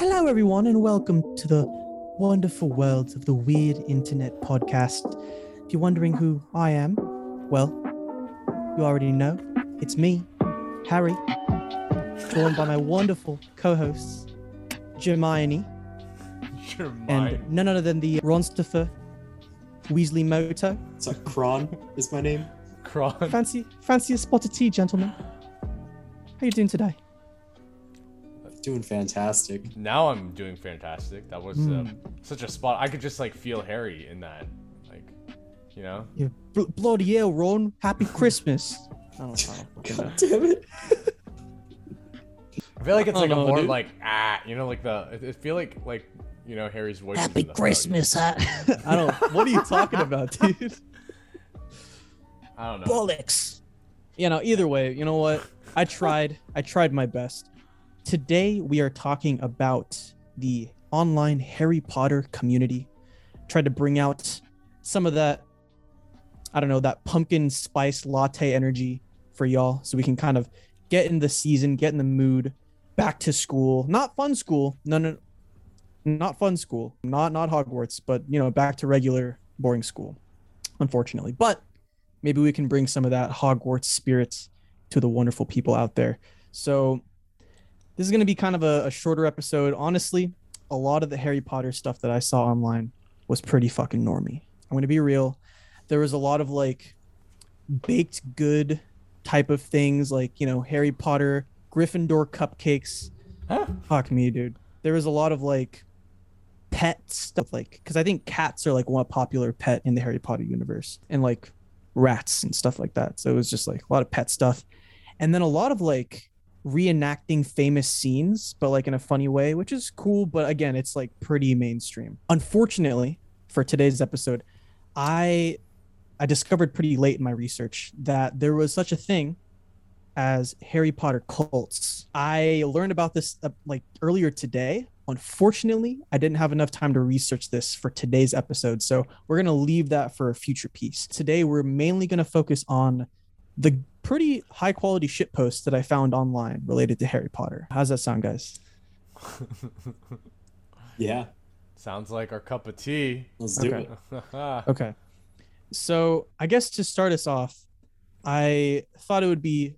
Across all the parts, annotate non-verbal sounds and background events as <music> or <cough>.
Hello, everyone, and welcome to the wonderful world of the Weird Internet Podcast. If you're wondering who I am, well, you already know. It's me, Harry, joined by my wonderful co hosts, Hermione, and none other than the Ronstifer Weasley Moto. So Kron is my name. Kron. Fancy, fancy a spot of tea, gentlemen. How you doing today? Doing fantastic. Now I'm doing fantastic. That was Hmm. um, such a spot. I could just like feel Harry in that, like, you know. Yeah, bl- bloody hell, Ron. Happy Christmas. <laughs> I don't, I don't fucking <laughs> know. God damn it. I feel like it's like a know, more dude. like ah, you know, like the. I I feel like like you know Harry's voice. Happy Christmas, huh? <laughs> I don't. What are you talking about, dude? I don't know. Bollocks. You know. Either way, you know what? I tried. I tried my best. Today we are talking about the online Harry Potter community. Tried to bring out some of that. I don't know that pumpkin spice latte energy for y'all, so we can kind of get in the season, get in the mood. Back to school, not fun school. No, no, not fun school. Not not Hogwarts, but you know, back to regular boring school. Unfortunately, but maybe we can bring some of that Hogwarts spirit to the wonderful people out there. So this is going to be kind of a, a shorter episode. Honestly, a lot of the Harry Potter stuff that I saw online was pretty fucking normy. I'm going to be real. There was a lot of like baked good type of things like, you know, Harry Potter, Gryffindor cupcakes. Huh? Fuck me, dude. There was a lot of like pet stuff like because I think cats are like one popular pet in the Harry Potter universe and like rats and stuff like that. So it was just like a lot of pet stuff. And then a lot of like reenacting famous scenes, but like in a funny way, which is cool. But again, it's like pretty mainstream. Unfortunately, for today's episode, I I discovered pretty late in my research that there was such a thing as Harry Potter cults. I learned about this uh, like earlier today. Unfortunately, I didn't have enough time to research this for today's episode, so we're going to leave that for a future piece. Today, we're mainly going to focus on the pretty high quality shit posts that I found online related to Harry Potter. How's that sound, guys? <laughs> Yeah, Sounds like our cup of tea. let's do Okay. it. <laughs> Okay. So I guess to start us off, I thought it would be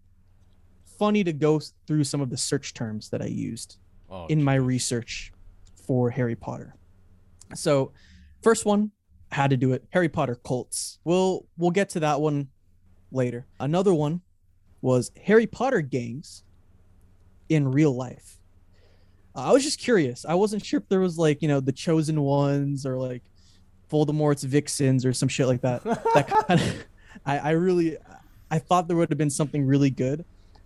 funny to go through some of the search terms that I used oh, in my research for Harry Potter. So, first one, I had to do it. Harry Potter cults. We'll we'll get to that one later. Another one was Harry Potter gangs in real life. Uh, I was just curious. I wasn't sure if there was like you know the chosen ones or like Voldemort's vixens or some shit like that. That <laughs> kind of, I I really I thought there would have been something really good.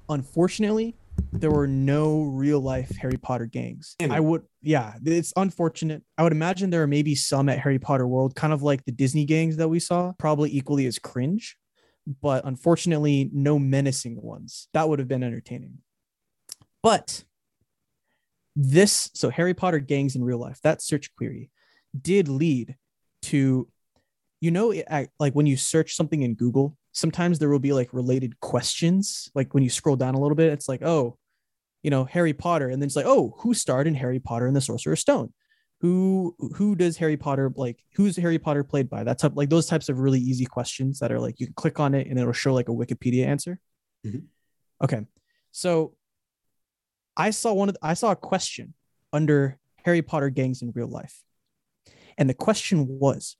Unfortunately, there were no real life Harry Potter gangs. I would, yeah, it's unfortunate. I would imagine there are maybe some at Harry Potter World, kind of like the Disney gangs that we saw, probably equally as cringe, but unfortunately, no menacing ones. That would have been entertaining. But this, so Harry Potter gangs in real life, that search query did lead to, you know, like when you search something in Google, sometimes there will be like related questions. Like when you scroll down a little bit, it's like, oh, you know, Harry Potter, and then it's like, oh, who starred in Harry Potter and the Sorcerer's Stone? Who who does Harry Potter like? Who's Harry Potter played by? That's like those types of really easy questions that are like you can click on it and it'll show like a Wikipedia answer. Mhm. Okay, so I saw one of the, I saw a question under Harry Potter gangs in real life, and the question was,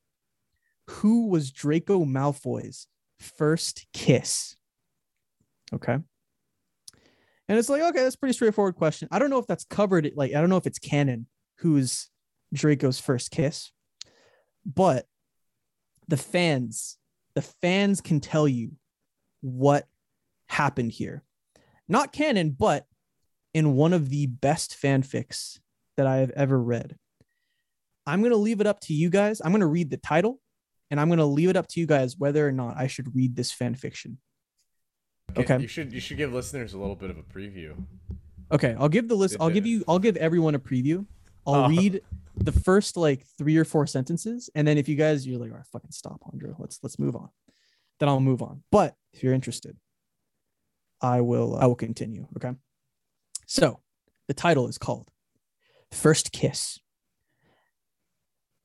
who was Draco Malfoy's first kiss? Okay. And it's like, okay, that's a pretty straightforward question. I don't know if that's covered. Like, I don't know if it's canon who's Draco's first kiss, but the fans, the fans can tell you what happened here. Not canon, but in one of the best fanfics that I have ever read. I'm going to leave it up to you guys. I'm going to read the title and I'm going to leave it up to you guys whether or not I should read this fan fiction. Okay. You should you should give listeners a little bit of a preview. Okay, I'll give the list. I'll give you. I'll give everyone a preview. I'll Oh. read the first like three or four sentences, and then if you guys you're like, all right, fucking stop, Andrew. Let's let's move on. Then I'll move on. But if you're interested, I will. Uh, I will continue. Okay. So the title is called First kiss.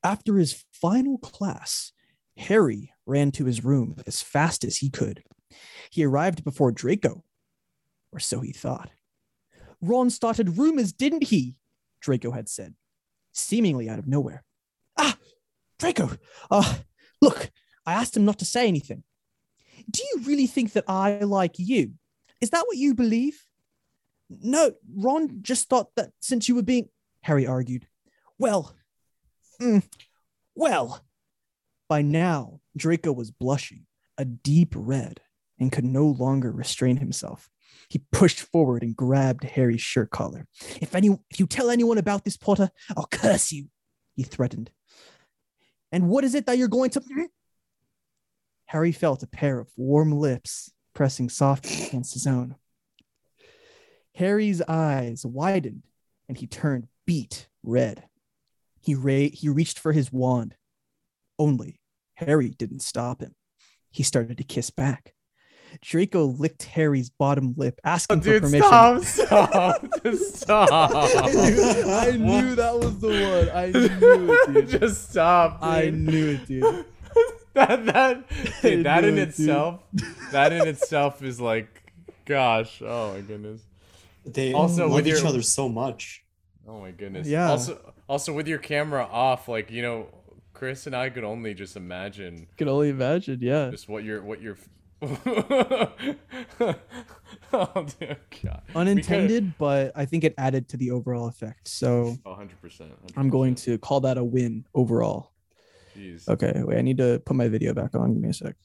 After his final class, Harry ran to his room as fast as he could. He arrived before Draco, or so he thought. Ron started rumors, didn't he? Draco had said, seemingly out of nowhere. Ah, Draco, uh, look, I asked him not to say anything. Do you really think that I like you? Is that what you believe? No, Ron just thought that since you were being. Harry argued. Well, mm, well. By now, Draco was blushing, a deep red, and could no longer restrain himself. He pushed forward and grabbed Harry's shirt collar. If any, if you tell anyone about this, Potter, I'll curse you. He threatened. And what is it that you're going to? Harry felt a pair of warm lips pressing softly against his own. Harry's eyes widened and he turned beet red. He, ra- he reached for his wand. Only Harry didn't stop him. He started to kiss back. Draco licked Harry's bottom lip, asking Oh, dude, for permission. stop, <laughs> stop, just stop. I, knew, I knew that was the one. I knew it, dude. <laughs> just stop. Dude. I knew it, dude. <laughs> that that dude, that in knew it, dude. itself, that in itself is like, gosh, oh my goodness, They Also, love with each your- other so much. oh my goodness. Yeah. Also, also with your camera off, like you know, Chris and I could only just imagine Could only imagine, yeah. just what your what your. <laughs> oh dear God. We Unintended, but I think it added to the overall effect. So Oh, 100%, 100%. I'm going to call that a win overall. Jeez. Okay, wait, I need to put my video back on. Give me a sec.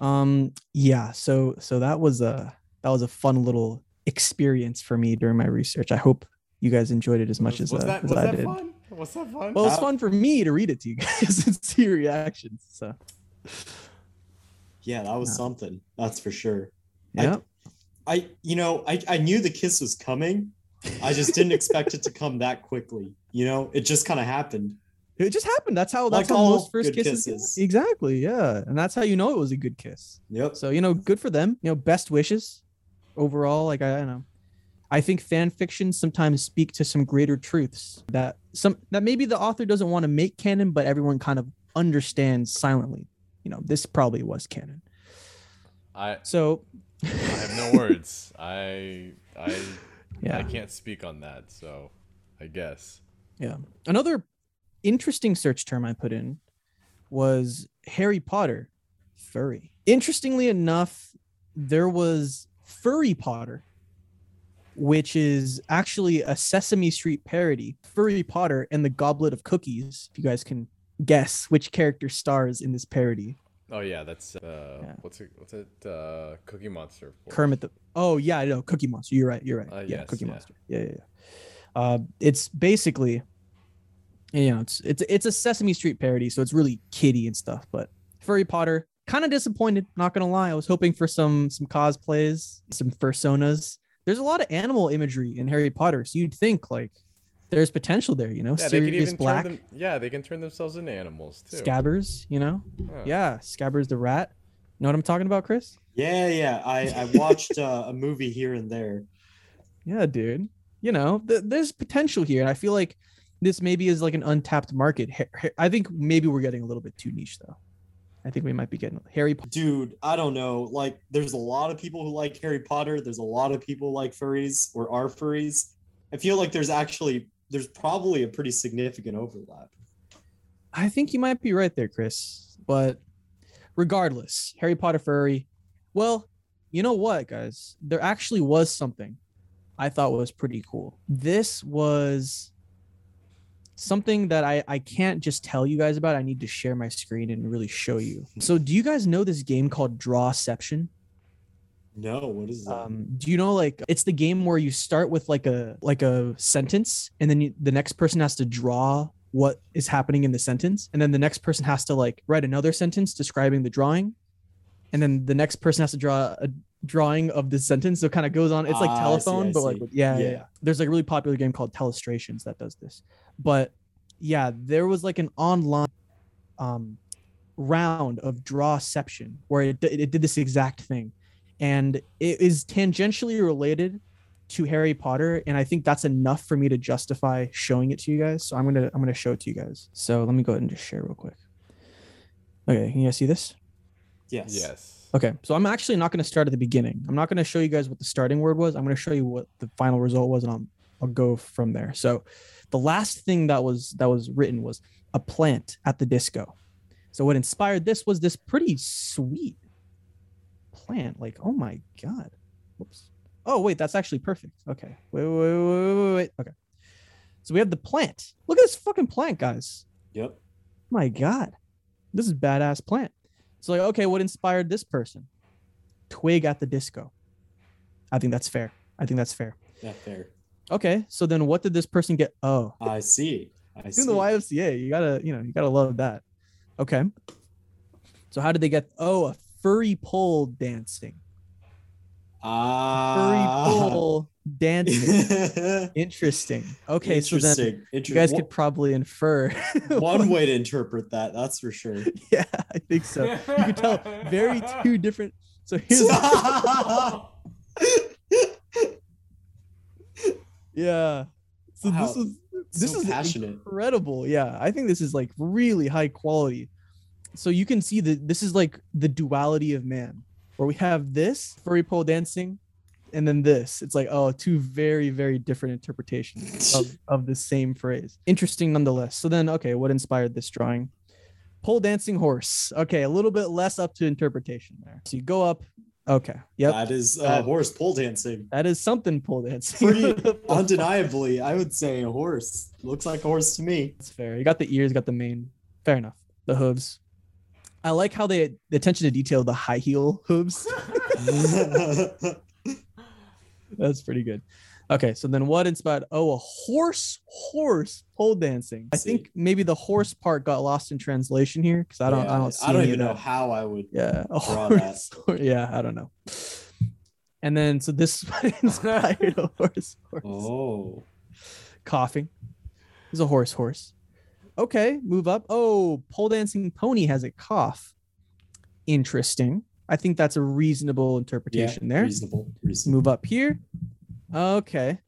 Um, yeah, so so that was a that was a fun little experience for me during my research. I hope you guys enjoyed it as much was, as, was uh, that as was I that did. fun? Was that fun? Well, it's Uh, fun for me to read it to you guys <laughs> and see your reactions. So Yeah, that was Yeah. something. That's for sure. I- yeah, I, you know, I, I knew the kiss was coming. I just didn't expect it to come that quickly. You know, it just kind of happened. it just happened. That's how that's Like how most first kisses. kisses. Exactly, yeah, and that's how you know it was a good kiss. Yep. So you know, good for them. You know, best wishes overall. Like I, I don't know, I think fan fiction sometimes speak to some greater truths that some that maybe the author doesn't want to make canon, but everyone kind of understands silently. You know, this probably was canon. I So I have no <laughs> words. I I yeah, I can't speak on that, so I guess. yeah. Another interesting search term I put in was Harry Potter furry. Interestingly enough, there was Furry Potter, which is actually a Sesame Street parody. Furry Potter and the Goblet of Cookies. If you guys can guess which character stars in this parody, Oh yeah, that's uh Yeah. what's it what's it uh Cookie Monster. Kermit the. Oh yeah, I know Cookie Monster. You're right. You're right. Uh, yeah, yes, Cookie yeah. Monster. Yeah, yeah, yeah. Uh, it's basically, you know, it's it's it's a Sesame Street parody, so it's really kiddie and stuff. But Furry Potter, kind of disappointed. Not gonna lie, I was hoping for some some cosplays, some personas. There's a lot of animal imagery in Harry Potter, so you'd think like there's potential there. You know, Yeah, they could Sirius even Black, turn them. Yeah, they can turn themselves into animals too. Scabbers. You know, Huh. yeah, Scabbers the rat. You know what I'm talking about, Chris? Yeah, yeah. I, I watched uh, a movie here and there. Yeah, dude. You know, th- there's potential here, and I feel like this maybe is like an untapped market. Ha- ha- I think maybe we're getting a little bit too niche, though. I think we might be getting Harry. Potter. Dude, I don't know. Like, there's a lot of people who like Harry Potter. There's a lot of people like furries or are furries. I feel like there's actually there's probably a pretty significant overlap. I think you might be right there, Chris. But regardless, Harry Potter furry. Well, you know what, guys? There actually was something I thought was pretty cool. This was something that I, I can't just tell you guys about. I need to share my screen and really show you. So, do you guys know this game called Drawception? No, what is that? Um, do you know like it's the game where you start with like a like a sentence and then you, the next person has to draw what is happening in the sentence and then the next person has to like write another sentence describing the drawing and then the next person has to draw a drawing of the sentence so it kind of goes on it's like Ah, I see, telephone I but like see. yeah Yeah. yeah there's like a really popular game called telestrations that does this but yeah there was like an online um round of drawception where it, it did this exact thing and it is tangentially related to Harry Potter, and I think that's enough for me to justify showing it to you guys. So I'm gonna I'm gonna show it to you guys. So let me go ahead and just share real quick. Okay, can you guys see this? Yes. Yes. Okay, so I'm actually not going to start at the beginning. I'm not going to show you guys what the starting word was. I'm going to show you what the final result was, and I'll I'll go from there. So, the last thing that was that was written was a plant at the disco. So what inspired this was this pretty sweet plant. Like, oh my god. Whoops. Oh wait, that's actually perfect. Okay. Wait, wait, wait, wait, wait. Okay. So we have the plant. Look at this fucking plant, guys. Yep. My god. This is badass plant. So like, okay, what inspired this person? Twig at the disco. I think that's fair. I think that's fair. Yeah, fair. Okay, so then what did this person get? Oh, I see. I see. in the YFCA, you gotta, you know, you gotta love that. Okay. So how did they get? Oh, a furry pole dancing. Ah. Furry pole dancing. <laughs> Interesting. Okay, so then Interesting. you guys could probably infer. <laughs> one way to interpret that. That's for sure. <laughs> yeah, I think so. You could tell very two different. So here's yeah. So this is this so is passionate. incredible. Yeah, I think this is like really high quality. So you can see that this is like the duality of man, where we have this furry pole dancing, and then this. It's like oh, two very very different interpretations of, <laughs> of the same phrase. Interesting nonetheless. So then, okay, what inspired this drawing? Pole dancing horse. Okay, a little bit less up to interpretation there. So you go up. Okay. Yep. That is a That- horse pole dancing. That is something pole dancing. Pretty <laughs> undeniably, I would say a horse. Looks like a horse to me. That's fair. You got the ears, got the mane. Fair enough. The hooves. I like how they the attention to detail the high heel hooves. <laughs> That's pretty good. Okay, so then what inspired? Oh, a horse, horse pole dancing. I think maybe the horse part got lost in translation here because I don't, I don't see I don't even know how I would. Yeah, a draw that. <laughs> horse. hor- Yeah, I don't know. And then so this <laughs> inspired a horse, horse Oh. coughing. There's a horse, horse. Okay, move up. Oh, pole dancing pony has a cough. Interesting. I think that's a reasonable Yeah, interpretation there. reasonable. Reasonable. Move up here. Okay.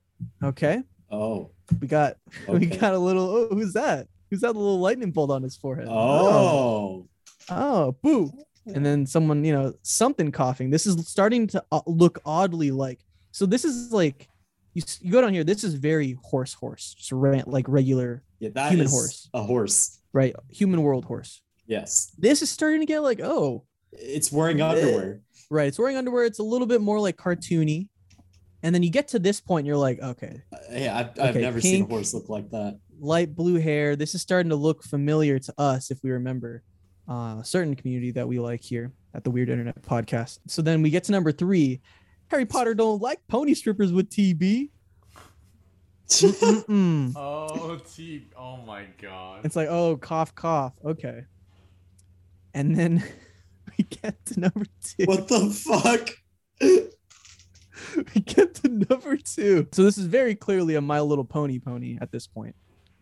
Okay. Oh. We got <laughs> we got a little oh, who's that? Who's that little lightning bolt on his forehead? Oh. Oh, boo. And then someone, you know, something coughing. This is starting to uh, look oddly like. So this is like you, you go down here. This is very horse horse, just ra- like regular, Yeah, that Human is horse. a horse. right? Human world horse. Yes. This is starting to get like, oh, It's wearing Eh. underwear. right. It's wearing underwear. It's a little bit more like cartoony. And then you get to this point, and you're like, okay, Uh, Yeah, I've, I've Okay, never seen a horse look like that. light blue hair. This is starting to look familiar to us if we remember uh, a certain community that we like here at the Weird Internet Podcast. So then we get to number three. Harry Potter don't like pony strippers with TB. Mm-mm. <laughs> Oh, T. Oh my god. It's like, oh, cough, cough. Okay. And then <laughs> we get to number two. what the fuck? <laughs> we get to number two. So this is very clearly a My Little Pony pony at this point.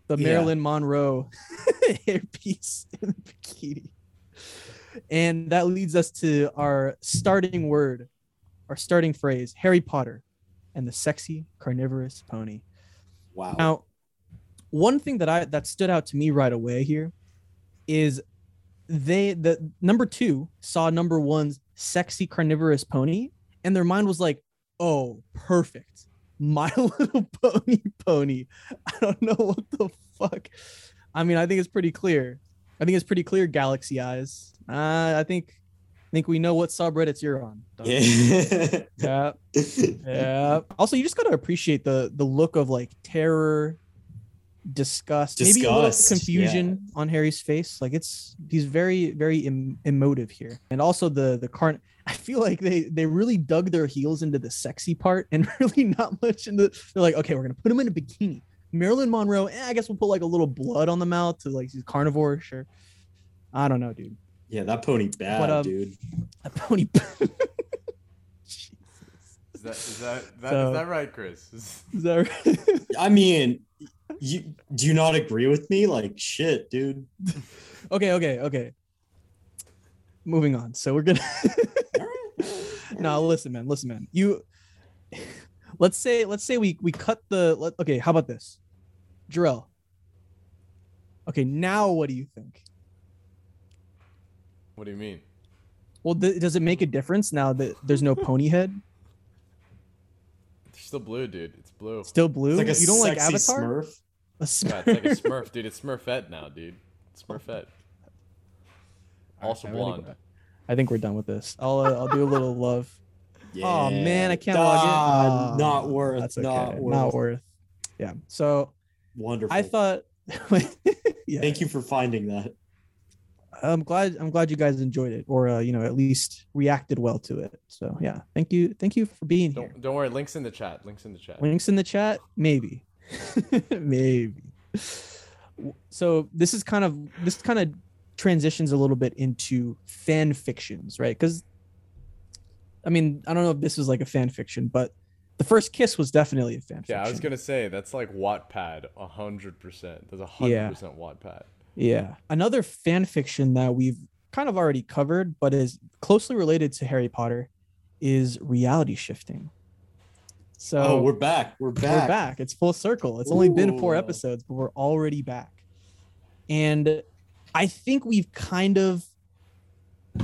The Yeah. Marilyn Monroe hairpiece in the bikini. And that leads us to our starting word, our starting phrase, Harry Potter and the sexy carnivorous pony. Wow. Now, one thing that I that stood out to me right away here is they the number two saw number one's sexy carnivorous pony, and their mind was like, "Oh, perfect, My <laughs> Little Pony pony." I don't know what the fuck. I mean, I think it's pretty clear. I think it's pretty clear. Galaxy eyes. Uh, I think, think we know what subreddits you're on. <laughs> yeah. Yeah. Yeah. Also, you just gotta appreciate the the look of like terror, disgust, maybe a little Disgust, confusion on Harry's face. Like it's he's very very em- emotive here, and also the the carn. <laughs> I feel like they they really dug their heels into the sexy part and <laughs> really not much into. They're like, okay, we're gonna put him in a bikini. Marilyn Monroe. Eh, I guess we'll put like a little blood on the mouth to like he's carnivore. Sure. I don't know, dude. Yeah, that pony bad, But, um, dude. <laughs> That pony. Is that is that that, So- <laughs> is that right, Chris? Is- Is that right? I mean, you do you not agree with me? Like shit, dude. <laughs> okay, okay, okay. Moving on. So we're gonna. no, listen, man. Listen, man. You let's say let's say we we cut the let, okay how about this Jorrel. okay now what do you think What do you mean? well th- does it make a difference now that there's no pony head It's still blue, dude. It's blue. still blue It's like a you don't like sexy avatar Smurf. A Yeah, it's like a Smurf, dude. It's Smurfette now, dude. It's Smurfette. Also I think- blonde. I think we're done with this. I'll uh, I'll do a little love. Oh man, I can't log in. Not worth. That's okay. Not worth. Not worth. Yeah. So Wonderful. I thought. yeah. <laughs> Thank you for finding that. I'm glad. I'm glad you guys enjoyed it, or uh, you know, at least reacted well to it. So yeah, thank you. Thank you for being here. Don't don't worry. Links in the chat. Links in the chat. Links in the chat, maybe, <laughs> maybe. So this is kind of this kind of transitions a little bit into fan fictions, right? Because I mean, I don't know if this is like a fan fiction, but the first kiss was definitely a fan fiction. Yeah, I was gonna say that's like Wattpad, a hundred percent. That's a Yeah. hundred percent Wattpad. Yeah. Another fan fiction that we've kind of already covered, but is closely related to Harry Potter, is reality shifting. So oh, we're back. We're back. we're back. It's full circle. It's only been four episodes, but we're already back. And I think we've kind of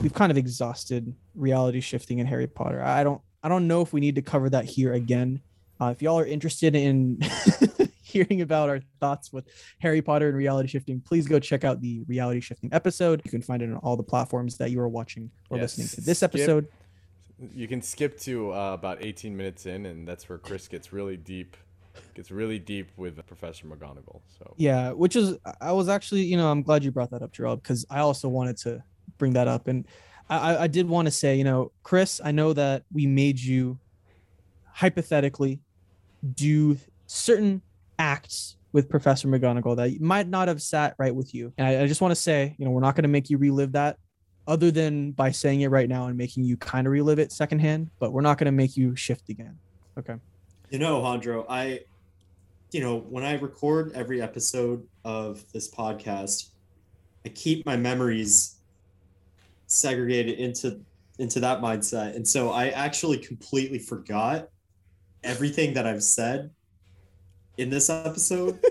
we've kind of exhausted reality shifting in Harry Potter. I don't I don't know if we need to cover that here again. Uh, if y'all are interested in <laughs> hearing about our thoughts with Harry Potter and reality shifting, please go check out the reality shifting episode. You can find it on all the platforms that you are watching or Yes, listening to this skip episode. You can skip to uh, about 18 minutes in, and that's where Chris gets really deep, gets really deep with Professor McGonagall. So Yeah, which is I was actually, you know, I'm glad you brought that up, Gerald, because I also wanted to bring that up. And I, I- I did want to say, you know, Chris, I know that we made you hypothetically do certain acts with Professor McGonagall that might not have sat right with you. And I, I just want to say, you know, we're not going to make you relive that other than by saying it right now and making you kind of relive it secondhand, but we're not going to make you shift again. Okay. You know, Jandro, I, you know, when I record every episode of this podcast, I keep my memories segregated into into that mindset, and so I actually completely forgot everything that I've said in this episode. <laughs>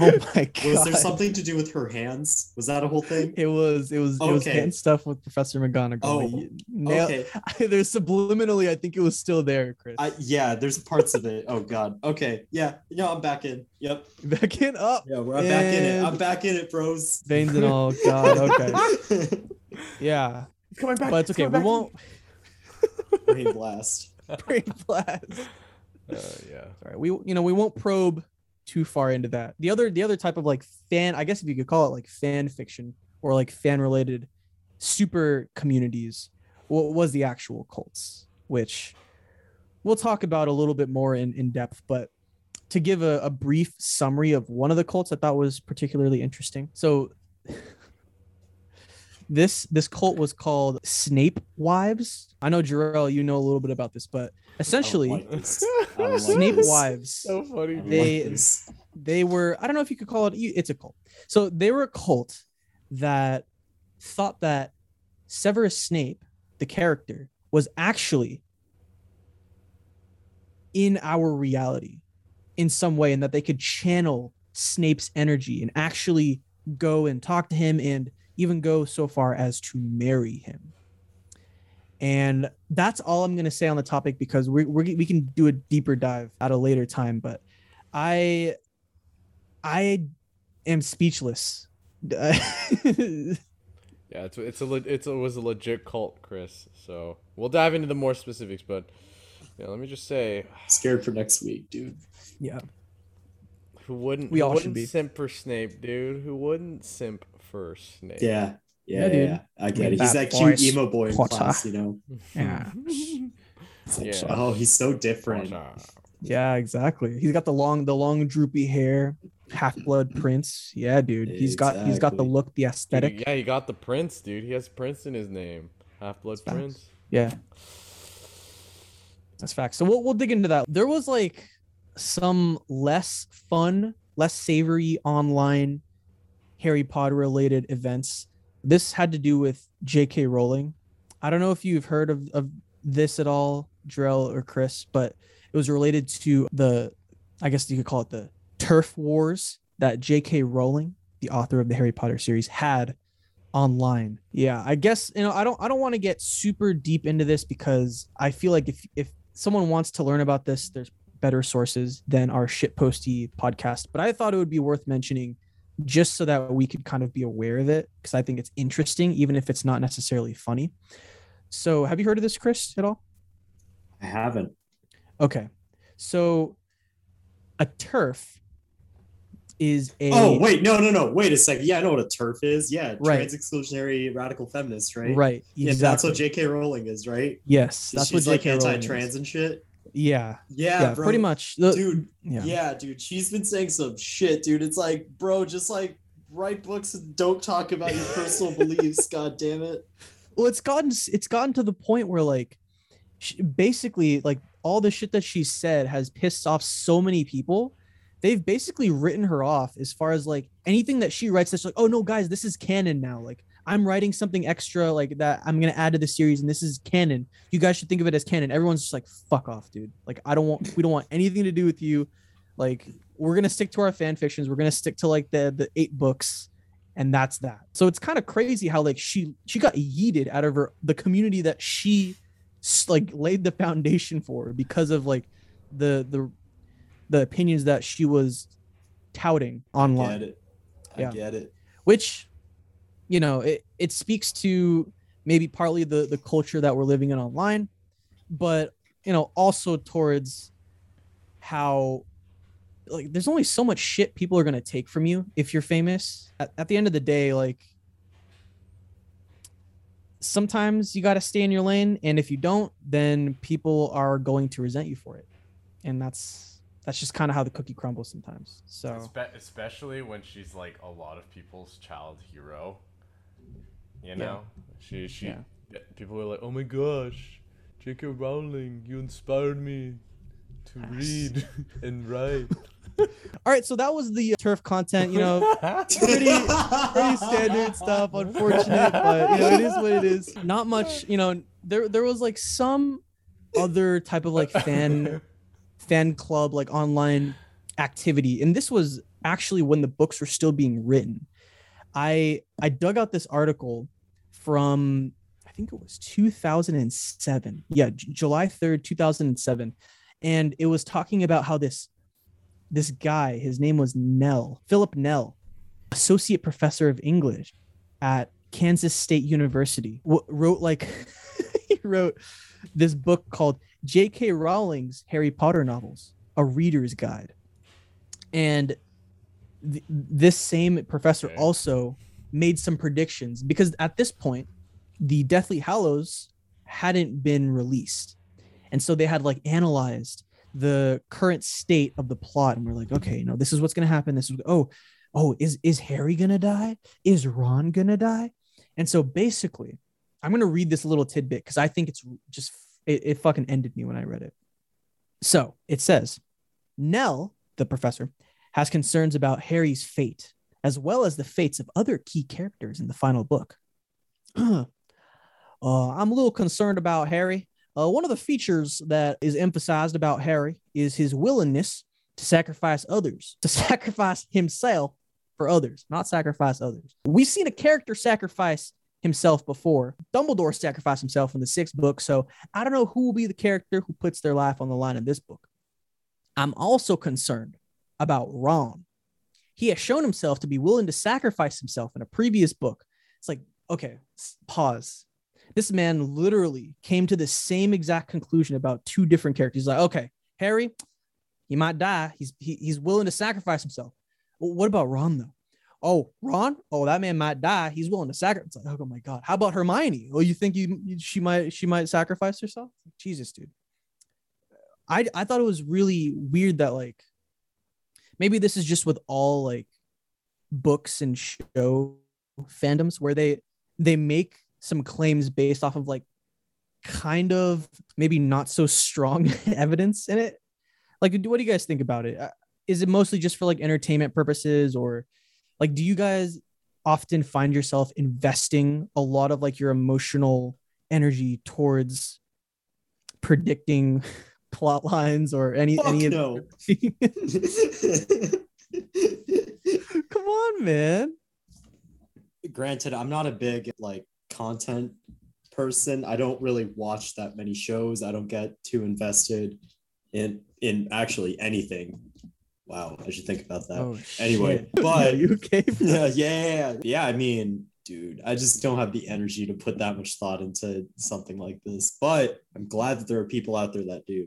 Oh my God. Was there something to do with her hands? Was that a whole thing? It was it was it was hand stuff with Professor McGonagall. Oh, You nailed- Okay. <laughs> There's subliminally, I think it was still there, Chris. I, yeah, there's parts of it. Oh God. Okay. Yeah. No, I'm back in. Yep. <laughs> Back in up, Yeah, we're I'm back in it. I'm back in it, bros. veins and all. God, okay, yeah, He's coming back. but it's okay. We won't Brain blast. brain blast. Uh, <laughs> yeah. Sorry, we you know we won't probe too far into that. The other the other type of like fan, I guess if you could call it like fan fiction or like fan related super communities, what was the actual cults, which we'll talk about a little bit more in, in depth, but to give a, a brief summary of one of the cults I thought was particularly interesting. So this this cult was called Snape Wives. I know Jorrel, you know a little bit about this, but essentially like this. I don't like <laughs> Snape. Wives So funny. I dude. don't They- like they were i don't know if you could call it it's a cult so they were a cult that thought that severus snape the character was actually in our reality in some way and that they could channel snape's energy and actually go and talk to him and even go so far as to marry him and that's all i'm going to say on the topic because we we we can do a deeper dive at a later time but i I am speechless. <laughs> Yeah, it's it's a le- it's a, it was a legit cult, Chris. So we'll dive into the more specifics, but yeah, let me just say, Scared for next week, dude. yeah. Who wouldn't We who all should wouldn't be. simp for Snape, dude? Who wouldn't simp for Snape? Yeah. Yeah, Yeah, yeah, dude. yeah. I get it. He's that voice, cute emo boy in Potter. class, you know. <laughs> Yeah. Yeah. Oh, he's so different. Yeah, exactly. He's got the long, the long droopy hair, half blood prince. Yeah, dude. He's got he's got the look, the Dude, aesthetic. yeah, he got the Prince, dude. He has Prince in his name. Half Blood Prince. Yeah. That's fact. So we'll we'll dig into that. There was like some less fun, less savory online Harry Potter related events. This had to do with J.K. Rowling. I don't know if you've heard of, of this at all, Drell or Chris, but it was related to the, I guess you could call it the turf wars that J.K. Rowling, the author of the Harry Potter series, had online. Yeah, I guess you know I don't I don't want to get super deep into this because I feel like if if someone wants to learn about this, there's better sources than our shitposty podcast. But I thought it would be worth mentioning just so that we could kind of be aware of it because I think it's interesting, even if it's not necessarily funny. So, have you heard of this, Chris, at all? I haven't. Okay. So, a turf is a. Oh, wait. No, no, no. Wait a second. Yeah, I know what a turf is. Yeah. Right. Trans exclusionary radical feminist, right? Right. Yeah, that's what J.K. Rowling is, right? Yes, that's She's what like J.K. Rowling anti-trans and shit. Yeah, Yeah, yeah, bro. pretty much. The- dude. yeah. Yeah. dude. She's been saying some shit, dude. It's like, bro, just like write books and don't talk about your personal <laughs> beliefs. God damn it. well it's gotten it's gotten to the point where like she, basically like all the shit that she said has pissed off so many people they've basically written her off as far as like anything that she writes that's like oh no guys this is canon now like i'm writing something extra like that i'm gonna add to the series and this is canon you guys should think of it as canon everyone's just like fuck off dude like i don't want we don't want anything to do with you like we're gonna stick to our fan fictions we're gonna stick to like the the eight books and that's that so it's kind of crazy how like she she got yeeted out of her the community that she like laid the foundation for because of like the the the opinions that she was touting online. I get it. I Yeah. get it. which you know it, it speaks to maybe partly the the culture that we're living in online but you know also towards how like there's only so much shit people are going to take from you if you're famous. At, at the end of the day like sometimes you got to stay in your lane and if you don't then people are going to resent you for it. And that's that's just kind of how the cookie crumbles sometimes so. Espe- especially when she's like a lot of people's child hero. You know, she she Yeah. yeah, people were like, "Oh my gosh, J.K. Rowling, you inspired me to read <laughs> and write." <laughs> all right so that was the uh, turf content you know <laughs> pretty pretty standard stuff unfortunate but you know it is what it is not much you know there there was like some other type of like fan fan club like online activity and this was actually when the books were still being written i i dug out this article from i think it was 2007 yeah july 3rd 2007 and it was talking about how this this guy his name was Nel philip Nel associate professor of english at kansas state university w- wrote like <laughs> he wrote this book called J.K. Rowling's Harry Potter novels, a reader's guide. And th- this same professor Okay. also made some predictions because at this point, the Deathly Hallows hadn't been released. And so they had like analyzed the current state of the plot and we're like, okay, no, this is what's going to happen. This is, oh, oh, is, is Harry going to die? Is Ron going to die? And so basically, I'm going to read this little tidbit because I think it's just it, it fucking ended me when I read it. So it says, Nel, the professor, has concerns about Harry's fate, as well as the fates of other key characters in the final book. <clears throat> uh, I'm a little concerned about Harry. Uh, one of the features that is emphasized about Harry is his willingness to sacrifice others, <laughs> to sacrifice himself for others, not sacrifice others. We've seen a character sacrifice himself before. Dumbledore sacrificed himself in the sixth book, so I don't know who will be the character who puts their life on the line in this book. I'm also concerned about Ron. He has shown himself to be willing to sacrifice himself in a previous book. It's like, okay, pause. This man literally came to the same exact conclusion about two different characters. He's like, okay, Harry, he might die. He's he, he's willing to sacrifice himself. Well, what about Ron though? Oh, Ron? Oh, that man might die. He's willing to sacrifice. Like, oh my god. How about Hermione? Oh, you think you- she might she might sacrifice herself? Jesus, dude. I I thought it was really weird that like maybe this is just with all like books and show fandoms where they they make some claims based off of like kind of maybe not so strong <laughs> evidence in it. Like, what do you guys think about it? Uh, it mostly just for like entertainment purposes, or like do you guys often find yourself investing a lot of like your emotional energy towards predicting plot lines or any Fuck any of no. <laughs> Come on, man. Granted, I'm not a big like content person. I don't really watch that many shows. I don't get too invested in in actually anything. Wow, I should think about that. Oh, Anyway, shit. <laughs> but- you <laughs> okay? yeah, yeah, yeah. I mean, dude, I just don't have the energy to put that much thought into something like this. But I'm glad that there are people out there that do.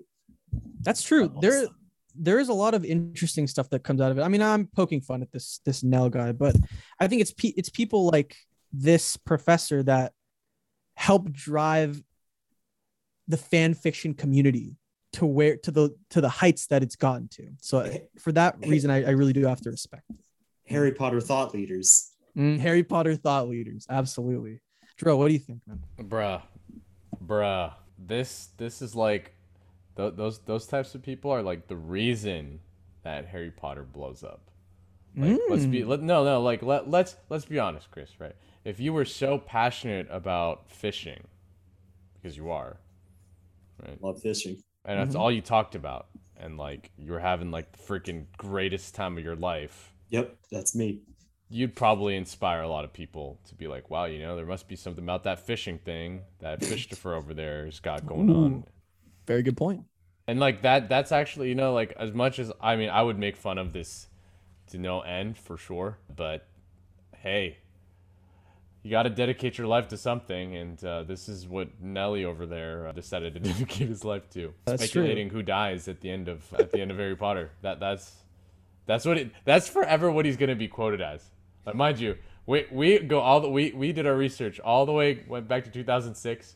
That's true. God There bless there is a lot of interesting stuff that comes out of it. I mean, I'm poking fun at this this Nel guy, but I think it's pe- it's people like this professor that help drive the fan fiction community to where to the to the heights that it's gotten to. So for that reason, I, I really do have to respect. it. Harry Potter thought leaders. Mm, Harry Potter thought leaders, absolutely. Dro, what do you think, man? Bruh, bruh. This this is like th- those those types of people are like the reason that Harry Potter blows up. Like, let's be Mm. let, no no like let let's let's be honest, Chris. Right? If you were so passionate about fishing, because you are, right? Love fishing. and that's Mhm. all you talked about, and like you were having like the freaking greatest time of your life, Yep, that's me. you'd probably inspire a lot of people to be like, wow, you know, there must be something about that fishing thing that Fishtopher <laughs> over there has got going on. Very good point. And like that that's actually, you know, like as much as I mean, I would make fun of this to no end for sure, but hey, you got to dedicate your life to something, and uh, this is what Nelly over there uh, decided to <laughs> dedicate his life to, That's true. speculating who dies at the end of at the end of Harry Potter. That that's that's what it that's forever what he's gonna be quoted as. But mind you, we we go all the we we did our research all the way went back to 2006.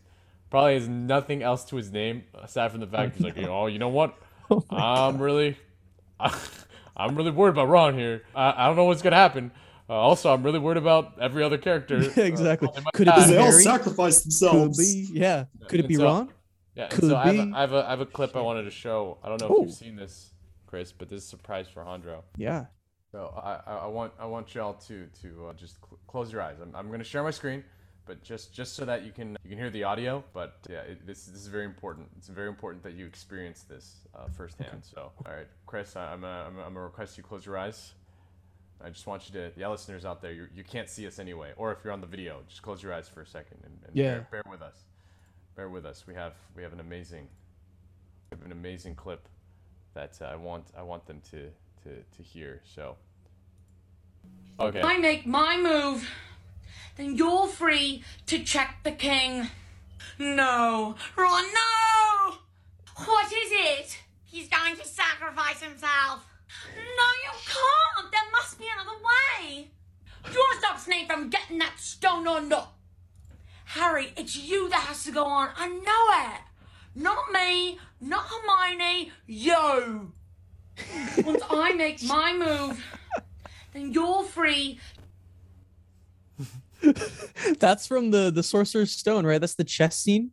Probably has nothing else to his name aside from the fact he's like, <laughs> oh, you know what? <laughs> Oh I'm really, <laughs> I'm really worried about Ron here. I, I don't know what's gonna happen. Uh, also, I'm really worried about every other character. Uh, exactly. they might Could it be they all Harry? sacrificed Could themselves. be, yeah. Could it be so- Ron? Yeah, Could so I have, a, have a I have a clip I wanted to show. I don't know if Oh. you've seen this, Chris, but this is a surprise for Jandro. Yeah. So I, I, I want I want y'all to to uh, just cl- close your eyes. I'm, I'm gonna share my screen, but just just so that you can you can hear the audio. But yeah, it, this this is very important. It's very important that you experience this uh, firsthand. So all right, Chris, I, I'm gonna, I'm gonna- I'm gonna request you close your eyes. I just want you to, yeah, listeners out there, you, you can't see us anyway, or if you're on the video, just close your eyes for a second and, and Yeah. bear, bear with us. Bear with us. We have we have an amazing, we have an amazing clip that uh, I want I want them to to to hear. So. Okay. I make my move, then you're free to check the king. No, Ron, no! What is it? He's going to sacrifice himself. No, you can't. There must be another way. Do you want to stop Snape from getting that stone or not? Harry, it's you that has to go on. I know it. Not me, not Hermione, you. <laughs> Once I make my move, then you're free <laughs> That's from the the Sorcerer's Stone, right? That's the chess scene.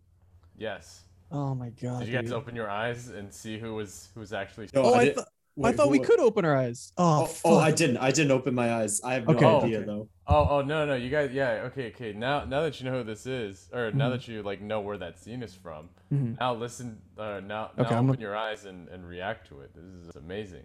Yes. Oh my god. Did you guys dude. open your eyes and see who was who was actually? No, Oh, I, did- thought I thought we who- could open our eyes. Oh, Oh, oh, I didn't. I didn't open my eyes. I have no Okay, idea okay. though. Oh, oh no, no, you guys, yeah, okay, okay. Now, now that you know who this is, or now Mhm. that you like know where that scene is from, Mhm. now listen. Uh, now, now Okay, I'm open your eyes and, and react to it. This is amazing.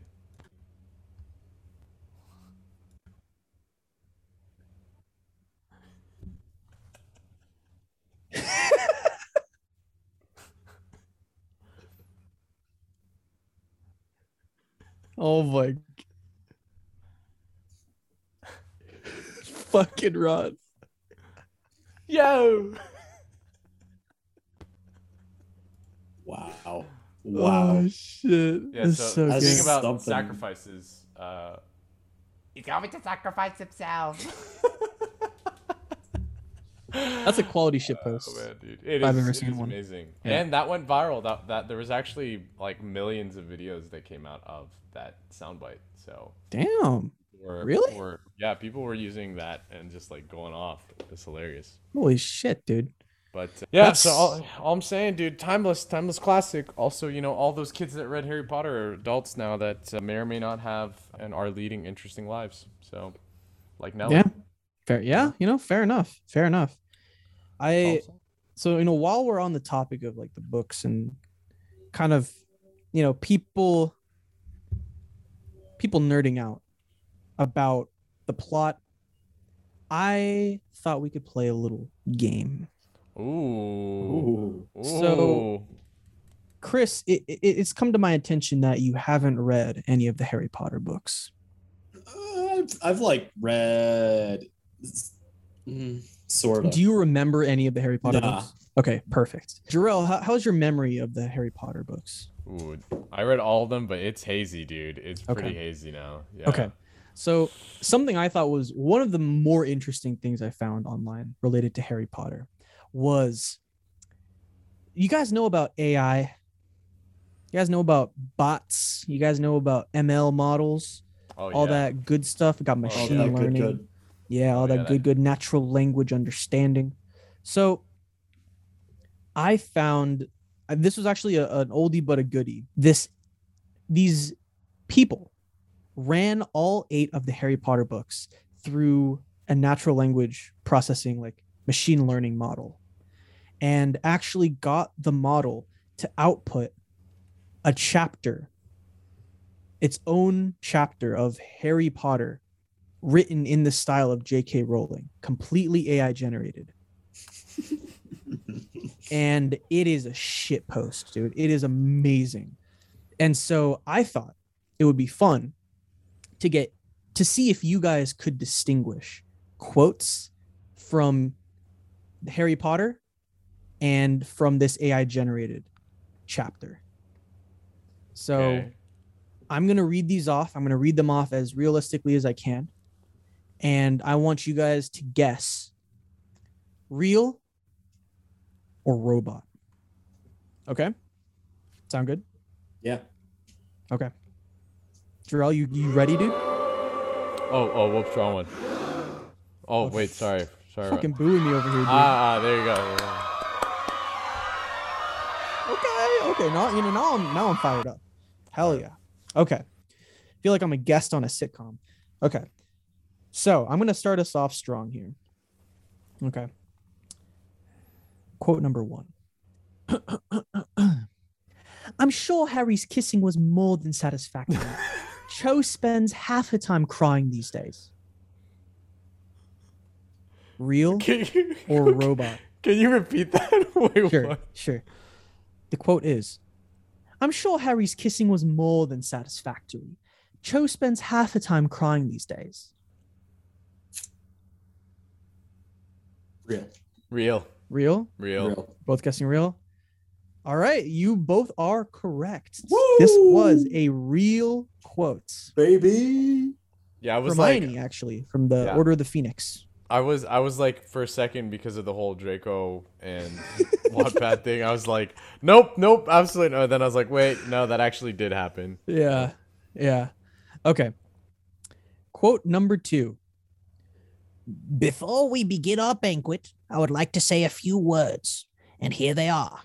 Oh my. Fucking Ron. Yo. Wow. Wow. Oh shit. Yeah. That's So, so, the That's thing about something. sacrifices, uh, he's going to sacrifice himself. <laughs> That's a <laughs> quality shit post. Oh man, dude, it I've ever it seen is one. amazing, Yeah. and that went viral. That that there was actually like millions of videos that came out of that soundbite. So Damn. were, Really? Were, yeah, people were using that and just like going off. It's hilarious. Holy shit, dude. But uh, yeah, so That's- all, all I'm saying, dude, timeless, timeless classic. Also, you know, all those kids that read Harry Potter are adults now that uh, may or may not have and are leading interesting lives. So, like Nelly. Yeah. Fair. Yeah. You know, fair enough. Fair enough. I Also- so you know while we're on the topic of like the books and kind of you know, people people nerding out about the plot, I thought we could play a little game. Ooh. Ooh. So- Chris, it, it, it's come to my attention that you haven't read any of the Harry Potter books. Uh, I've, I've like read mm, sort of. Do you remember any of the Harry Potter Nah. books? Okay, perfect. Jorrel, how, how's your memory of the Harry Potter books? Ooh. I read all of them, but it's hazy, dude. It's pretty Okay. hazy now. Yeah. Okay. So, something I thought was one of the more interesting things I found online related to Harry Potter was you guys know about AI? You guys know about bots? You guys know about ML models? Oh, all yeah. that good stuff. We got Oh, machine that good, learning. good. Yeah, all Oh, that yeah, good, that- good natural language understanding. So I found uh, this was actually a, an oldie but a goodie. This these people ran all eight of the Harry Potter books through a natural language processing, like machine learning model, and actually got the model to output a chapter, its own chapter of Harry Potter written in the style of J.K. Rowling, completely AI generated. and it is a shit post, dude. It is amazing. And so I thought it would be fun to get to see if you guys could distinguish quotes from Harry Potter and from this AI generated chapter. So Okay. I'm going to read these off. I'm going to read them off as realistically as I can. And I want you guys to guess real or robot. Okay? Sound good? Yeah. Okay. Jorrel, you, you ready, dude? Oh, oh, whoops, wrong one. Oh, wait, sorry. Sorry. Fucking booing me over here, dude. Ah, ah, there you go. there you go. okay, okay. Now you know now I'm now I'm fired up. Hell yeah. Okay. feel like I'm a guest on a sitcom. Okay. So I'm gonna start us off strong here. Okay. Quote number one. <clears throat> I'm sure Harry's kissing was more than satisfactory. <laughs> Cho spends half her time crying these days. Real <laughs> you, or <laughs> robot? Can you repeat that? Wait, Sure, what? sure. The quote is I'm sure Harry's kissing was more than satisfactory. Cho spends half her time crying these days. Real. Real. Real? Real. Real. Both guessing real? All right, you both are correct. This was a real quote. Baby. Yeah, I was Hermione, like, actually, from the Yeah. Order of the Phoenix. I was, I was like, for a second because of the whole Draco and <laughs> Wattpad thing, I was like, nope, nope, absolutely no. Then I was like, wait, no, that actually did happen. Yeah, yeah. Okay. Quote number two. Before we begin our banquet, I would like to say a few words, and here they are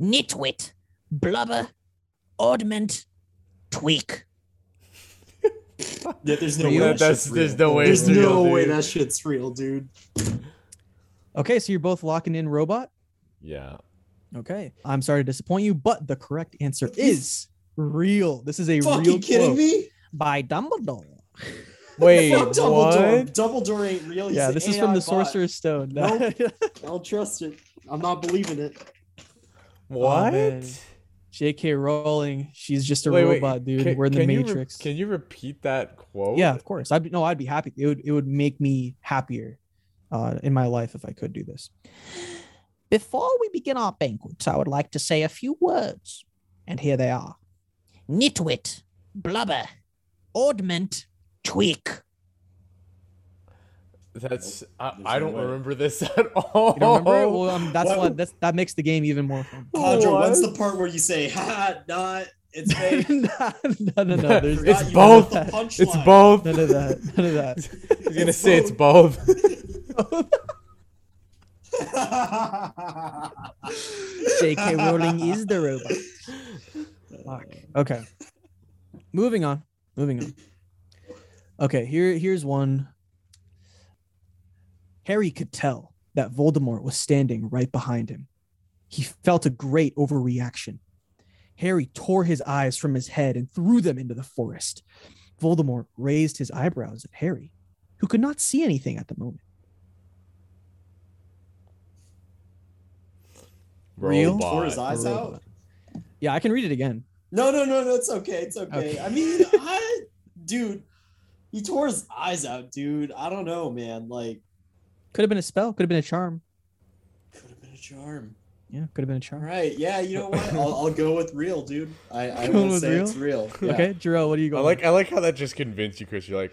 nitwit, blubber, oddment, tweak. Yeah, <laughs> there's no <laughs> Real? way. that That's- shit's there's real. no way There's it's real, no way dude. that shit's real, dude. Okay, so you're both locking in robot? Yeah. Okay. I'm sorry to disappoint you, but the correct answer is real. This is a real Fucking kidding me? By Dumbledore. Wait, <laughs> Fuck Dumbledore. what? Dumbledore ain't real. He's yeah, this is AI from the bot. Sorcerer's Stone. Nope. <laughs> I don't trust it. I'm not believing it. What? man. J.K. Rowling, she's just a Wait, wait, robot, dude. can- We're in the can you re- Matrix. can you repeat that quote? yeah, of course. I'd be, no, I'd be happy. It would it would make me happier uh, in my life if I could do this. Before we begin our banquet, I would like to say a few words, and here they are nitwit, blubber, oddment, tweak. That's I, I don't way. remember this <laughs> at all. You don't remember? it? Well, um, that's What- what that's, that makes the game even more fun. Jandro, when's What? the part where you say, ha, not, it's <laughs> fake? no, no, no, no. There's <laughs> It's Forgot you both. wrote the. It's both. none of that. None of that. He's gonna say it's both. J.K. Rowling is the robot. Fuck. Okay. Moving on. Moving on. Okay, here here's one. Harry could tell that Voldemort was standing right behind him. He felt a great overreaction. Harry tore his eyes from his head and threw them into the forest. Voldemort raised his eyebrows at Harry, who could not see anything at the moment. Real? Robot. Tore his eyes Robot. out. Yeah, I can read it again. No, no, no, no. It's okay. It's okay. Okay. I mean, I, dude, he tore his eyes out, dude. I don't know, man. Like, Could have been a spell, could have been a charm. could have been a charm. Yeah, could have been a charm. right. Yeah. You know what? I'll, I'll go with real, dude. I, I will with say real? it's real. <laughs> Yeah. Okay, Jorrel, what are you going? I going? like I like how that just convinced you, Chris. You're like,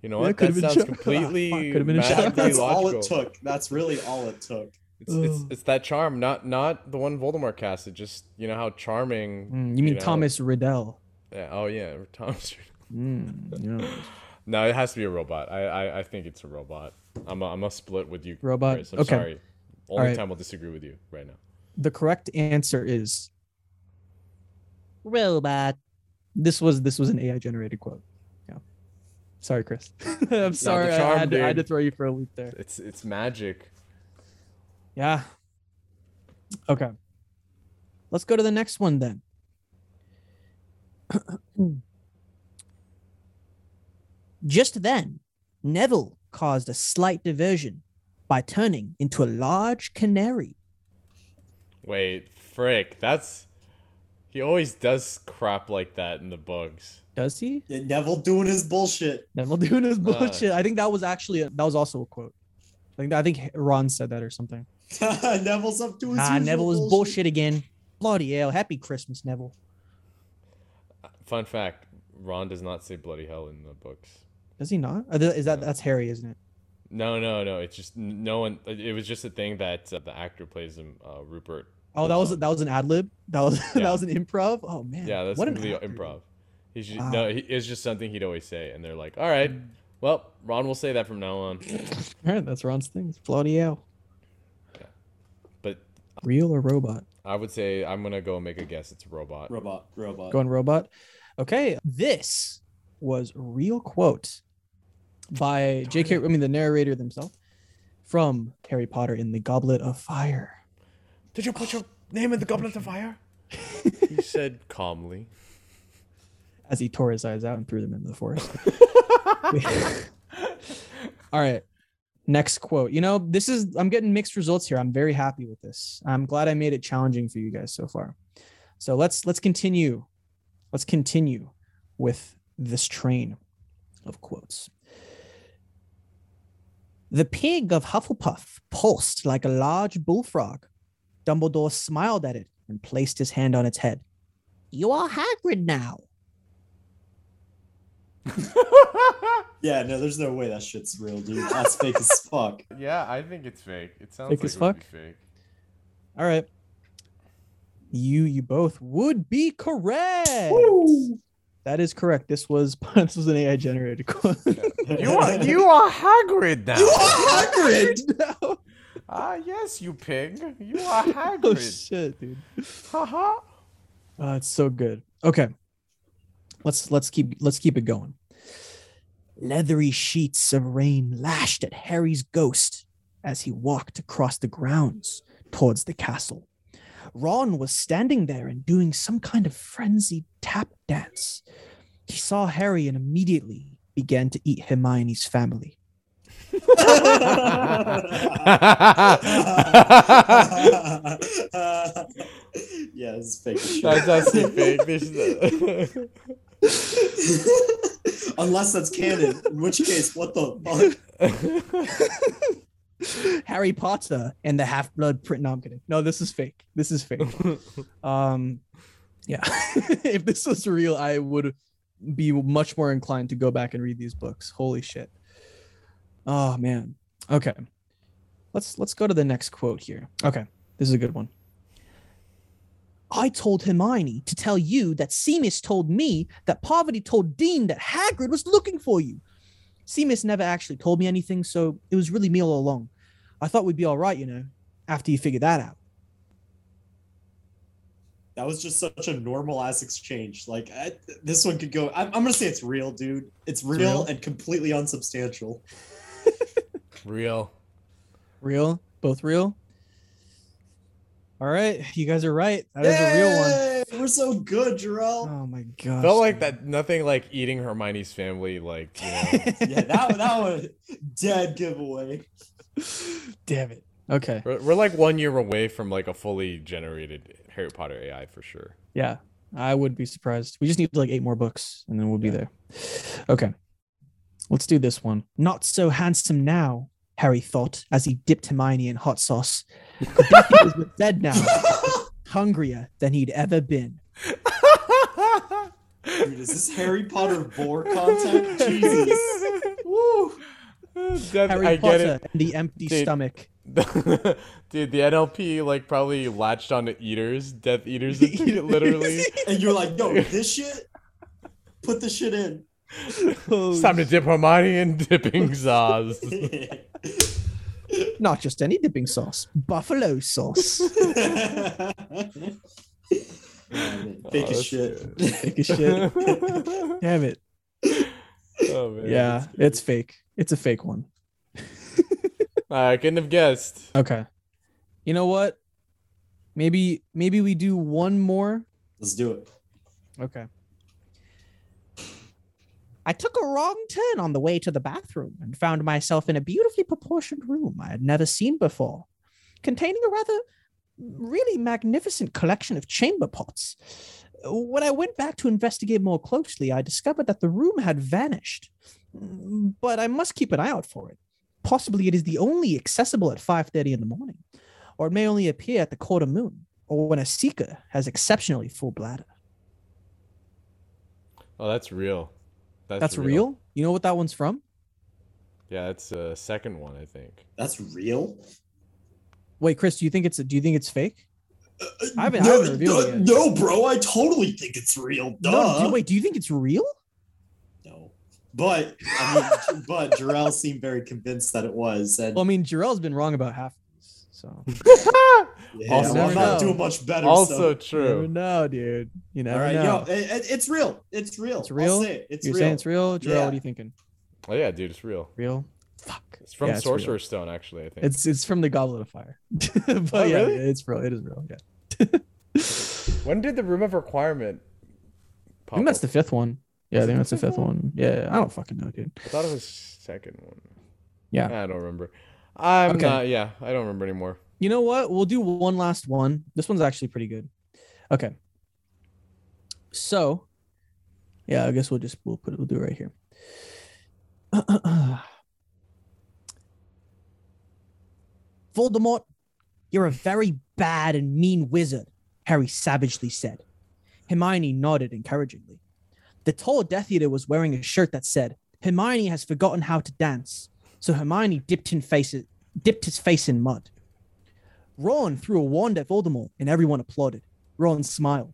you know what? could've That been sounds Chuck. completely <laughs> could've been a Chuck. magically That's all it took. That's really all it took. It's, it's it's that charm, not not the one Voldemort casted. Just you know how charming. Mm, you mean know- Thomas Riddle? Yeah, oh yeah, <laughs> Thomas. Mm, yeah. No, it has to be a robot. I I, I think it's a robot. I'm a, I'm a split with you. Robot? Chris. I'm Okay. sorry. Only right. time I'll disagree with you right now. The correct answer is Robot. this was this was an AI generated quote. Yeah. Sorry, Chris. <laughs> I'm sorry. I, had to, I had to throw you for a loop there. It's it's magic. Yeah. Okay. Let's go to the next one then. <clears throat> Just then, Neville caused a slight diversion by turning into a large canary. Wait, frick. That's he always does crap like that in the books. Does he? Yeah, Neville doing his bullshit. Neville doing his bullshit. I think that was actually a, that was also a quote. I think I think Ron said that or something. <laughs> Neville's up to his Ah, usual Neville is bullshit again. Bloody hell! Happy Christmas, Neville. Fun fact: Ron does not say bloody hell in the books. Does he not? Th- Is that that's Harry, isn't it? No, no, no. It's just no one. It was just a thing that uh, the actor plays him, uh, Rupert. Oh, that was that was an ad lib. That was <laughs> Yeah. that was an improv. Oh man. Yeah, that's what an improv. He's just, Wow. no, he, it's just something he'd always say, and they're like, "All right, well, Ron will say that from now on." <laughs> All right, that's Ron's thing. Bloody Yeah, But Real or robot? I would say I'm gonna go make a guess. It's a robot. Robot, robot. Going robot. Okay, this was real quote by J.K. I mean the narrator themselves from Harry Potter in the Goblet of Fire. Did you put your name in the goblet of fire? <laughs> he said calmly. as he tore his eyes out and threw them into the forest. <laughs> <laughs> All right. Next quote. You know, this is I'm getting mixed results here. I'm very happy with this. I'm glad I made it challenging for you guys so far. So let's let's continue. Let's continue with this train of quotes. The pig of Hufflepuff pulsed like a large bullfrog. Dumbledore smiled at it and placed his hand on its head. You are Hagrid now. <laughs> Yeah, no, there's no way that shit's real, dude. That's fake as <laughs> fuck. Yeah, I think it's fake. It sounds Fake like as it would be fuck? fake. All right. You you both would be correct. That is correct. This was <laughs> this was an AI generated quote. You are you are Hagrid now. You are Hagrid! no. Ah, yes, you pig. You <laughs> are Hagrid. Oh shit, dude. Haha. Uh, it's so good. Okay. Let's let's keep let's keep it going. Leathery sheets of rain lashed at Harry's ghost as he walked across the grounds towards the castle. Ron was standing there and doing some kind of frenzied tap dance. He saw Harry and immediately began to eat Hermione's family. <laughs> yeah, it's fake as shit. That's actually fake. This is <laughs> Unless that's canon, in which case, what the fuck? <laughs> <laughs> Harry Potter and the Half Blood Prince. No, I'm kidding. No, this is fake. This is fake. <laughs> Um, yeah. <laughs> if this was real, I would be much more inclined to go back and read these books. Holy shit. Oh man. Okay. Let's let's go to the next quote here. Okay, this is a good one. I told Hermione to tell you that Seamus told me that Parvati told Dean that Hagrid was looking for you. Seamus never actually told me anything, so it was really me all along. I thought we'd be all right, you know, after you figured that out. That was just such a normal ass exchange. Like I, this one could go. I'm, I'm gonna say it's real, dude. It's real, real? and completely unsubstantial. <laughs> Real. Real? Both real? All right, you guys are right. That is a real one. Were so good, Jorrel. Oh my god. Felt like that. Nothing like eating Hermione's family. Like you know. <laughs> Yeah, that that was dead giveaway. Damn it. Okay. we're, we're like one year away from like a fully generated Harry Potter AI for sure. Yeah. I would be surprised. We just need like eight more books and then we'll be there. Okay. Let's do this one. Not so handsome now, Harry thought as he dipped Hermione in hot sauce. Death Eaters were dead now, <laughs> hungrier than he'd ever been. Dude, is this Harry Potter vore content? <laughs> Jesus. Woo. Death- Harry I Potter get it. and the empty Dude. stomach. <laughs> Dude, the NLP like probably latched onto eaters, Death Eaters, <laughs> literally. And you're like, yo, this shit? Put the shit in. it's time to dip Hermione in dipping sauce. Not just any dipping sauce, buffalo sauce. <laughs> <laughs> Fake Oh, as shit. good. Fake as shit. <laughs> Damn it. Oh, man, Yeah, it's fake. It's a fake one. I couldn't have guessed. Okay. You know what? Maybe maybe we do one more. Let's do it. Okay. I took a wrong turn on the way to the bathroom and found myself in a beautifully proportioned room I had never seen before, containing a rather really magnificent collection of chamber pots. When I went back to investigate more closely, I discovered that the room had vanished. But I must keep an eye out for it. Possibly it is the only accessible at 5:30 in the morning, or it may only appear at the quarter moon, or when a seeker has exceptionally full bladder. Oh, that's real. That's, That's real. You know what that one's from? Yeah, it's the second one, I think. That's real? Wait, Chris, do you think it's do you think it's fake? Uh, uh, I haven't- I no, haven't revealed it no, yet. no, bro, I totally think it's real. Duh. No, do, wait, do you think it's real? No. But I mean, <laughs> but Jorrel seemed very convinced that it was. And Well, I mean, Jorrel's been wrong about half. Of these, So <laughs> yeah, also well, I'm not true. doing much better. also so. true. No, dude. You never All right, know. yo, it, it- it's real. It's real. It's real? I'll say it. It's You're real. saying it's real, Jorrel? Yeah. What are you thinking? Oh yeah, dude, it's real. Real? Fuck. It's from Yeah, it's real. Sorcerer's Stone, actually. I think. It's it's from the Goblet of Fire. <laughs> but Oh, yeah, really? it's real. It is real. Yeah. <laughs> When did the Room of Requirement? I think that's pop the fifth one. Yeah, I Is it think that's the fifth fifth one. Yeah, I don't fucking know, dude. I thought it was second one. Yeah. I don't remember. I'm Okay. not. Yeah, I don't remember anymore. You know what? We'll do one last one. This one's actually pretty good. Okay. So, yeah, I guess we'll just we'll put it we'll do it right here. <clears throat> Voldemort, you're a very bad and mean wizard, Harry savagely said. Hermione nodded encouragingly. The tall Death Eater was wearing a shirt that said, Hermione has forgotten how to dance. So Hermione dipped, in face, dipped his face in mud. Ron threw a wand at Voldemort, and everyone applauded. Ron smiled.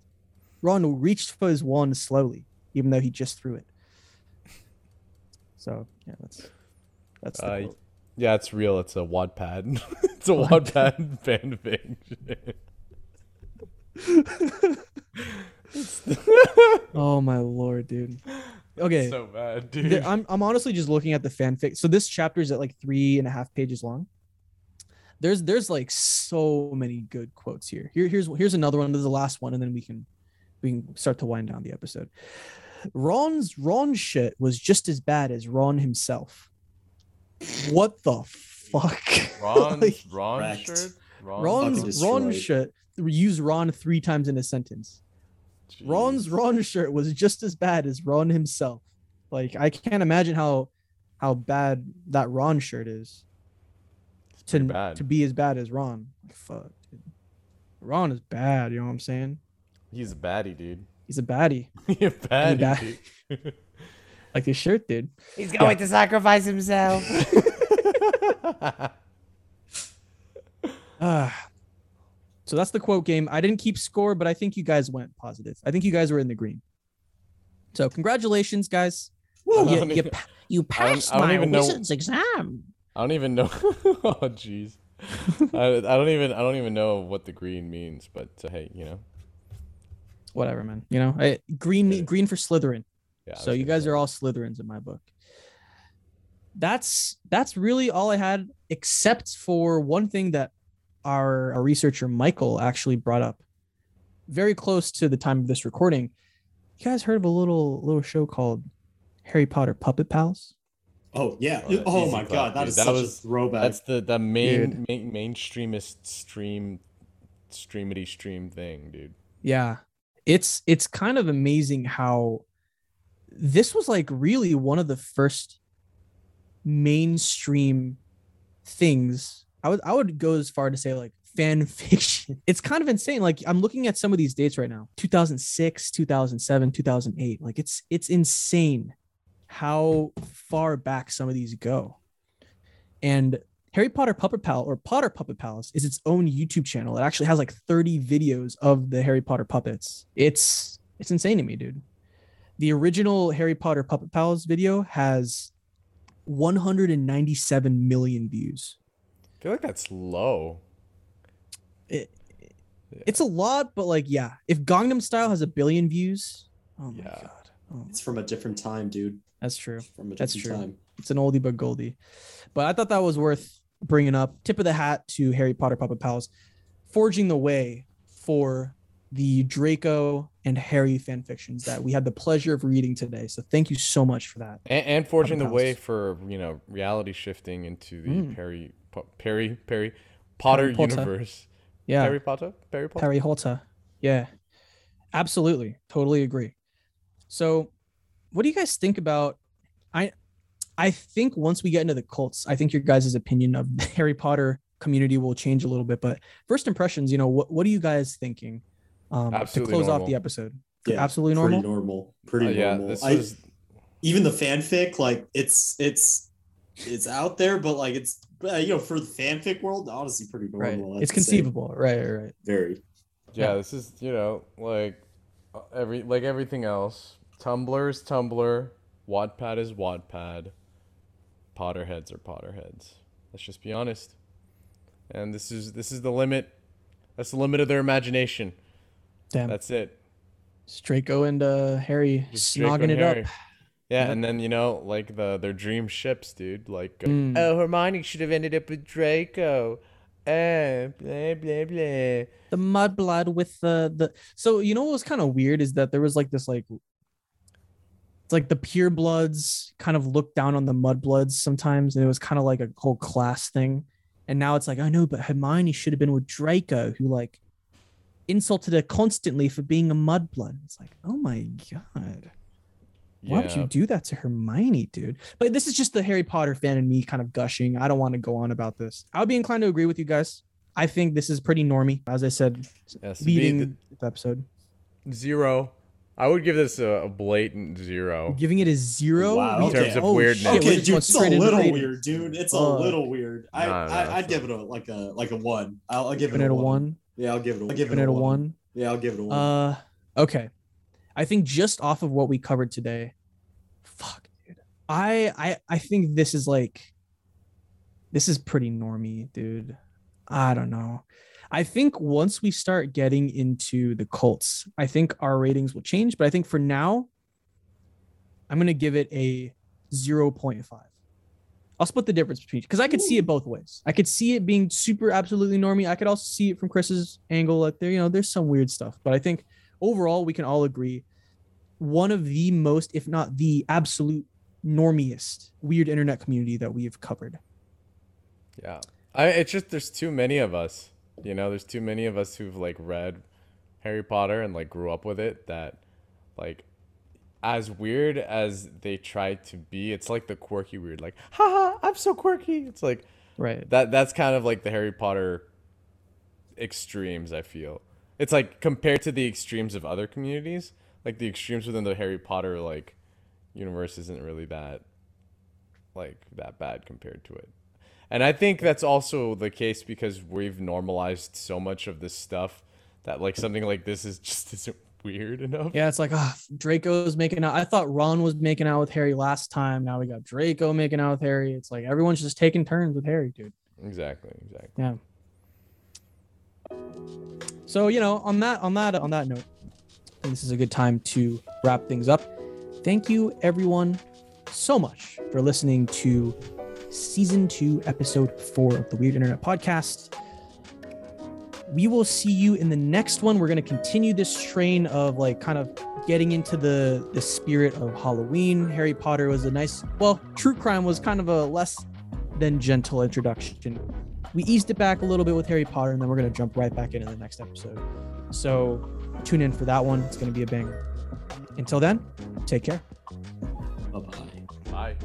Ron reached for his wand slowly, even though he just threw it. So yeah, that's that's Uh. Yeah, it's real. It's a Wattpad. <laughs> it's a Wattpad <laughs> fanfic. <laughs> Oh my lord, dude. Okay. so bad, There- dude. I'm I'm honestly just looking at the fanfic. So this chapter is at like three and a half pages long. There's there's like so many good quotes here. Here here's here's another one. This is the last one, and then we can we can start to wind down the episode. Ron's Ron shit was just as bad as Ron himself. What the fuck? <laughs> Ron's Like, Ron Wrecked. shirt. Ron Ron's Ron shit use Ron three times in a sentence. Ron's Ron shirt was just as bad as Ron himself. Like I can't imagine how how bad that Ron shirt is. To bad. to be as bad as Ron. Fuck. Dude. Ron is bad. You know what I'm saying? He's a baddie, dude. He's a baddie. <laughs> He's a baddie, bad- dude. <laughs> Like his shirt, dude. He's going to sacrifice himself. <laughs> Ah. So that's the quote game. I didn't keep score, but I think you guys went positive. I think you guys were in the green. So congratulations, guys. I You, you, pa- you I don't- passed I don't my even know- wizard's exam. I don't even know. <laughs> oh, jeez. I, I don't even I don't even know what the green means, but uh, hey, you know. Whatever, man. You know, I, green Yeah. green for Slytherin. Yeah. So you guys say. are all Slytherins in my book. That's that's really all I had, except for one thing that our, our researcher Michael actually brought up. very close to the time of this recording, you guys heard of a little little show called Harry Potter Puppet Pals? Oh yeah. Oh, Oh, my clap, god, that dude. is That such was- a throwback. That's the the main, Dude. main mainstreamist stream streamity stream thing, dude. Yeah. It's it's kind of amazing how this was like really one of the first mainstream things. I would I would go as far to say like fan <laughs> fiction. It's kind of insane. Like I'm looking at some of these dates right now. 2006, 2007, 2008. Like it's it's insane how far back some of these go. And Harry Potter Puppet Pal or Potter Puppet Pals is its own YouTube channel. It actually has like 30 videos of the Harry Potter puppets. It's it's insane to me, dude. The original Harry Potter Puppet Pals video has 197 million views. I feel like that's low. It, it's a lot, but like, yeah, if Gangnam Style has a billion views, oh my Yeah. god, oh, it's from a different time, dude. that's true. From a different That's true. time. It's an oldie but goldie. But I thought that was worth bringing up. Tip of the hat to Harry Potter Puppet Pals, forging the way for the Draco and Harry fan fictions that we had the pleasure of reading today. So thank you so much for that. And, and forging the Puppet way for you know reality shifting into the Mm. Perry Po- Perry Perry Potter Potter. universe. Yeah, Harry Potter. Perry Potter. Harry Potter. Yeah, absolutely, totally agree. So, what do you guys think about? I, I think once we get into the cults, I think your guys' opinion of the <laughs> Harry Potter community will change a little bit. But first impressions, you know, what what are you guys thinking? Um, Absolutely to close off the episode. Yeah, absolutely Pretty normal. normal. Pretty Uh, yeah, normal. this I, was even the fanfic, like it's it's it's out there, but like it's uh, you know for the fanfic world, honestly, pretty normal. I it's have to say. conceivable. Right, right, right. Very. yeah, Yeah. This is you know like uh, every like everything else. Tumblr is Tumblr. Wattpad is Wattpad. Potterheads are Potterheads. Let's just be honest. And this is this is the limit. That's the limit of their imagination. Damn, That's it. it's Draco and uh, Harry Just snogging and it Harry. up. Yeah, Yep. and then you know, like the their dream ships, dude. Like, uh, Mm. Oh, Hermione should have ended up with Draco. Oh, blah, blah, blah. the mudblood with the the so you know what was kind of weird is that there was like this like it's like the pure bloods kind of looked down on the mudbloods sometimes and it was kind of like a whole class thing and now it's like i know but hermione should have been with draco who like insulted her constantly for being a mudblood it's like oh my god why would you do that to Hermione, dude? But this is just the Harry Potter fan and me kind of gushing. I don't want to go on about this. I would be inclined to agree with you guys. I think this is pretty normy, as I said, Yes, leading the episode. zero. I would give this a, a blatant zero. Giving it a zero Wow, We- In terms of oh, weirdness. Okay, dude, it's a little weird, dude. It's a little weird. I, No, no, I it's I'd give it a like a like a one. I'll, I'll give Giving it it a one. Yeah, I'll give it a. I'll give Giving it a one. Yeah, I'll give it a one. Uh, okay. I think just off of what we covered today, fuck, dude. I I I think this is like, this is pretty normy, dude. I don't know. I think once we start getting into the cults, I think our ratings will change. But I think for now, I'm gonna give it a 0.5. I'll split the difference between because I could see it both ways. I could see it being super absolutely normy. I could also see it from Chris's angle. Like there, you know, there's some weird stuff. But I think overall we can all agree one of the most, if not the absolute normiest weird internet community that we have covered. Yeah. I it's just there's too many of us. You know, there's too many of us who've like read Harry Potter and like grew up with it that like as weird as they try to be, it's like the quirky weird, like, haha, I'm so quirky. It's like Right. that that's kind of like the Harry Potter extremes, I feel. It's like compared to the extremes of other communities, like the extremes within the Harry Potter like universe isn't really that like that bad compared to it. And I think that's also the case because we've normalized so much of this stuff that like something like this is <laughs> just isn't weird enough. Yeah, it's like ah, Draco's making out. I thought Ron was making out with Harry last time. Now we got Draco making out with Harry. It's like everyone's just taking turns with Harry, dude. Exactly, exactly. Yeah. So you know, on that on that on that note, This is a good time to wrap things up. Thank you everyone so much for listening to season two, episode four of the Weird Internet Podcast. we will see you in the next one. We're going to continue this train of like kind of getting into the the spirit of Halloween. Harry Potter was a nice, well, true crime was kind of a less than gentle introduction. We eased it back a little bit with Harry Potter, and then we're going to jump right back into the next episode. So tune in for that one. It's going to be a banger. Until then, take care. Bye bye. Bye.